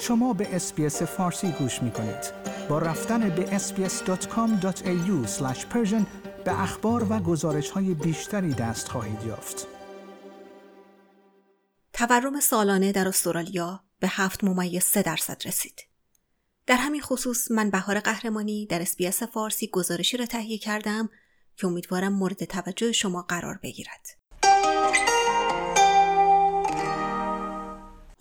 شما به SBS فارسی گوش می کنید. با رفتن به sbs.com.au به اخبار و گزارش های بیشتری دست خواهید یافت. تورم سالانه در استرالیا به هفت ممیز سه درصد رسید. در همین خصوص من بهار قهرمانی در SBS فارسی گزارشی را تهیه کردم که امیدوارم مورد توجه شما قرار بگیرد.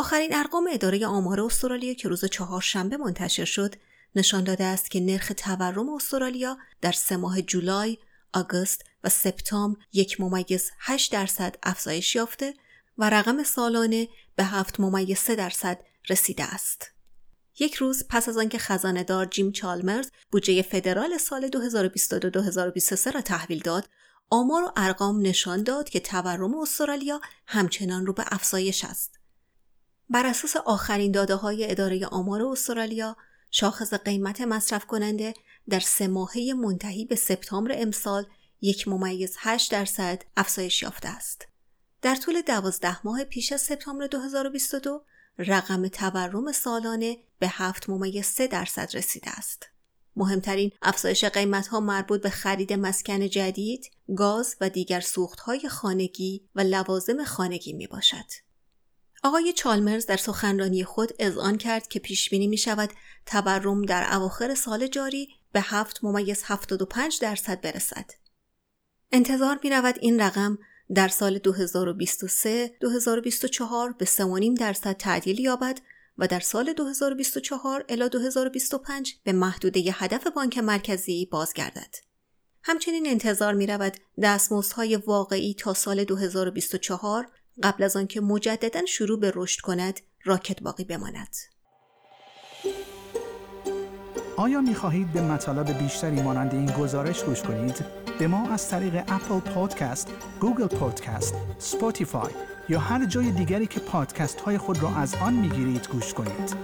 آخرین ارقام اداره آمار استرالیا که روز چهارشنبه منتشر شد نشان داده است که نرخ تورم استرالیا در سه ماه جولای، آگوست و سپتامبر یک ممیز 8 درصد افزایش یافته و رقم سالانه به هفت ممیز 3 درصد رسیده است. یک روز پس از آنکه خزانه دار جیم چالمرز بودجه فدرال سال 2022-2023 را تحویل داد، آمار و ارقام نشان داد که تورم استرالیا همچنان رو به افزایش است. بر اساس آخرین داده های اداره آمار استرالیا، شاخص قیمت مصرف کننده در سه ماهه منتهی به سپتامبر امسال یک ممیز 8 درصد افزایش یافته است. در طول دوازده ماه پیش از سپتامبر 2022 رقم تورم سالانه به 7 ممیز 3 درصد رسیده است. مهمترین افزایش قیمت ها مربوط به خرید مسکن جدید، گاز و دیگر سوخت های خانگی و لوازم خانگی می باشد. آقای چالمرز در سخنرانی خود اذعان کرد که پیش بینی می شود تورم در اواخر سال جاری به 7 ممیز 75 درصد برسد. انتظار می رود این رقم در سال 2023-2024 به 3.5 درصد تعدیل یابد و در سال 2024 الی 2025 به محدوده هدف بانک مرکزی بازگردد. همچنین انتظار می رود دستمزدهای واقعی تا سال 2024 قبل از آنکه مجددا شروع به رشد کند راکد باقی بماند. آیا می خواهید به مطالب بیشتری مانند این گزارش گوش کنید؟ به ما از طریق Apple Podcast، Google Podcast، Spotify یا هر جای دیگری که پادکست های خود را از آن می گیرید گوش کنید.